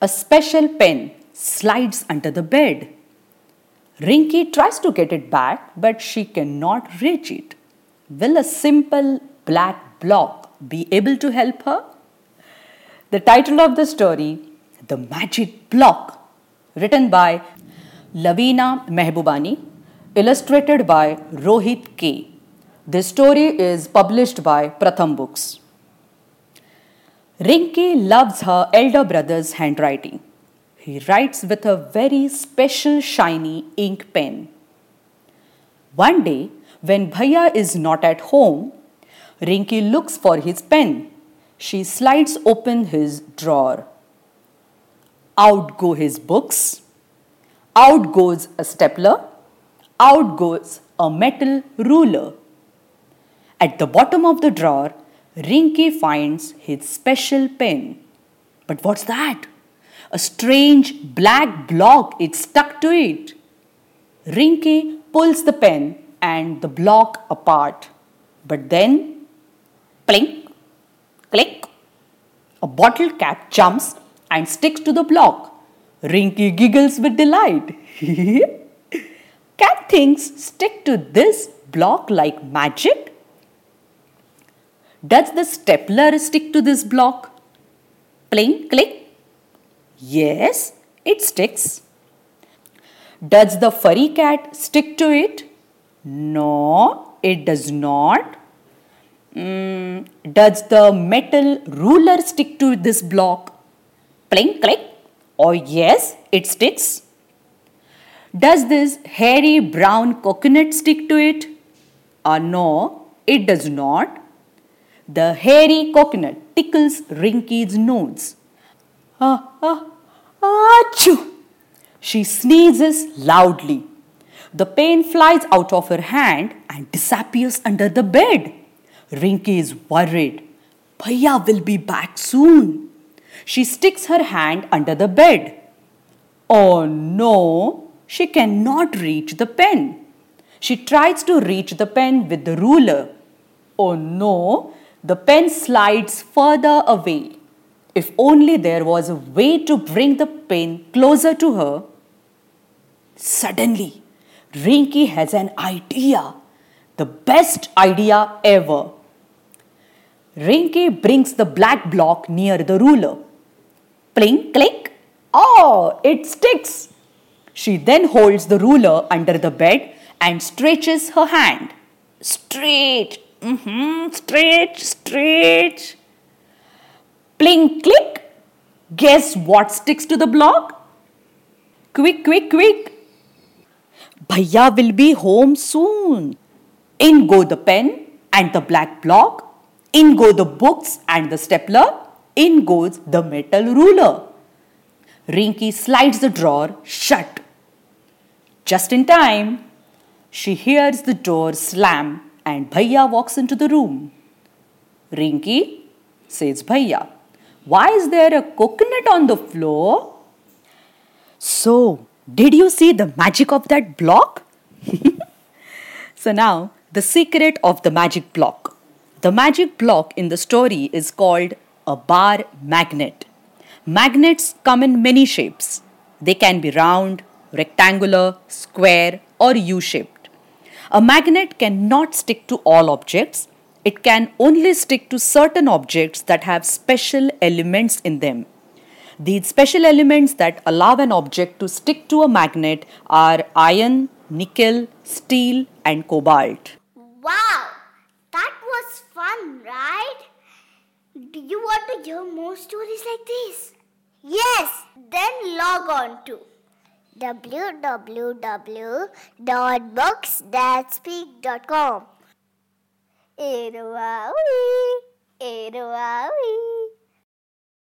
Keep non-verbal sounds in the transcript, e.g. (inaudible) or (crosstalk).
A special pen slides under the bed. Rinky tries to get it back, but she cannot reach it. Will a simple black block be able to help her? The title of the story, The Magic Block, written by Lavina Mehbubani, illustrated by Rohit K. This story is published by Pratham Books. Rinki loves her elder brother's handwriting. He writes with a very special shiny ink pen. One day, when Bhaiya is not at home, Rinki looks for his pen. She slides open his drawer. Out go his books. Out goes a stapler. Out goes a metal ruler. At the bottom of the drawer, Rinky finds his special pen. But what's that? A strange black block is stuck to it. Rinky pulls the pen and the block apart. But then, plink, click, a bottle cap jumps and sticks to the block. Rinky giggles with delight. (laughs) Can things stick to this block like magic? Does the stapler stick to this block? Plink, click. Yes, it sticks. Does the furry cat stick to it? No, it does not. Mm, does the metal ruler stick to this block? Plink, click. Oh, yes, it sticks. Does this hairy brown coconut stick to it? Uh, no, it does not. The hairy coconut tickles Rinky's nose. Ah, ah, achoo! She sneezes loudly. The pen flies out of her hand and disappears under the bed. Rinky is worried. Bhaiya will be back soon. She sticks her hand under the bed. Oh no, she cannot reach the pen. She tries to reach the pen with the ruler. Oh no, the pen slides further away. If only there was a way to bring the pen closer to her. Suddenly, Rinky has an idea. The best idea ever. Rinky brings the black block near the ruler. Plink, click. Oh, it sticks. She then holds the ruler under the bed and stretches her hand. Straight, Mm-hmm. Straight, straight. Plink, click. Guess what sticks to the block? Quick, quick, quick. Bhaiya will be home soon. In go the pen and the black block. In go the books and the stapler. In goes the metal ruler. Rinky slides the drawer shut. Just in time, she hears the door slam and Bhaiya walks into the room. Rinky, says Bhaiya, why is there a coconut on the floor? So, did you see the magic of that block? (laughs) so now, the secret of the magic block. The magic block in the story is called a bar magnet. Magnets come in many shapes. They can be round, rectangular, square, or U shaped. A magnet cannot stick to all objects. It can only stick to certain objects that have special elements in them. These special elements that allow an object to stick to a magnet are iron, nickel, steel, and cobalt. Wow, that was fun, right? Do you want to hear more stories like this? Yes, then log on to www.booksthatspeak.com. Eruawi, Eruawi.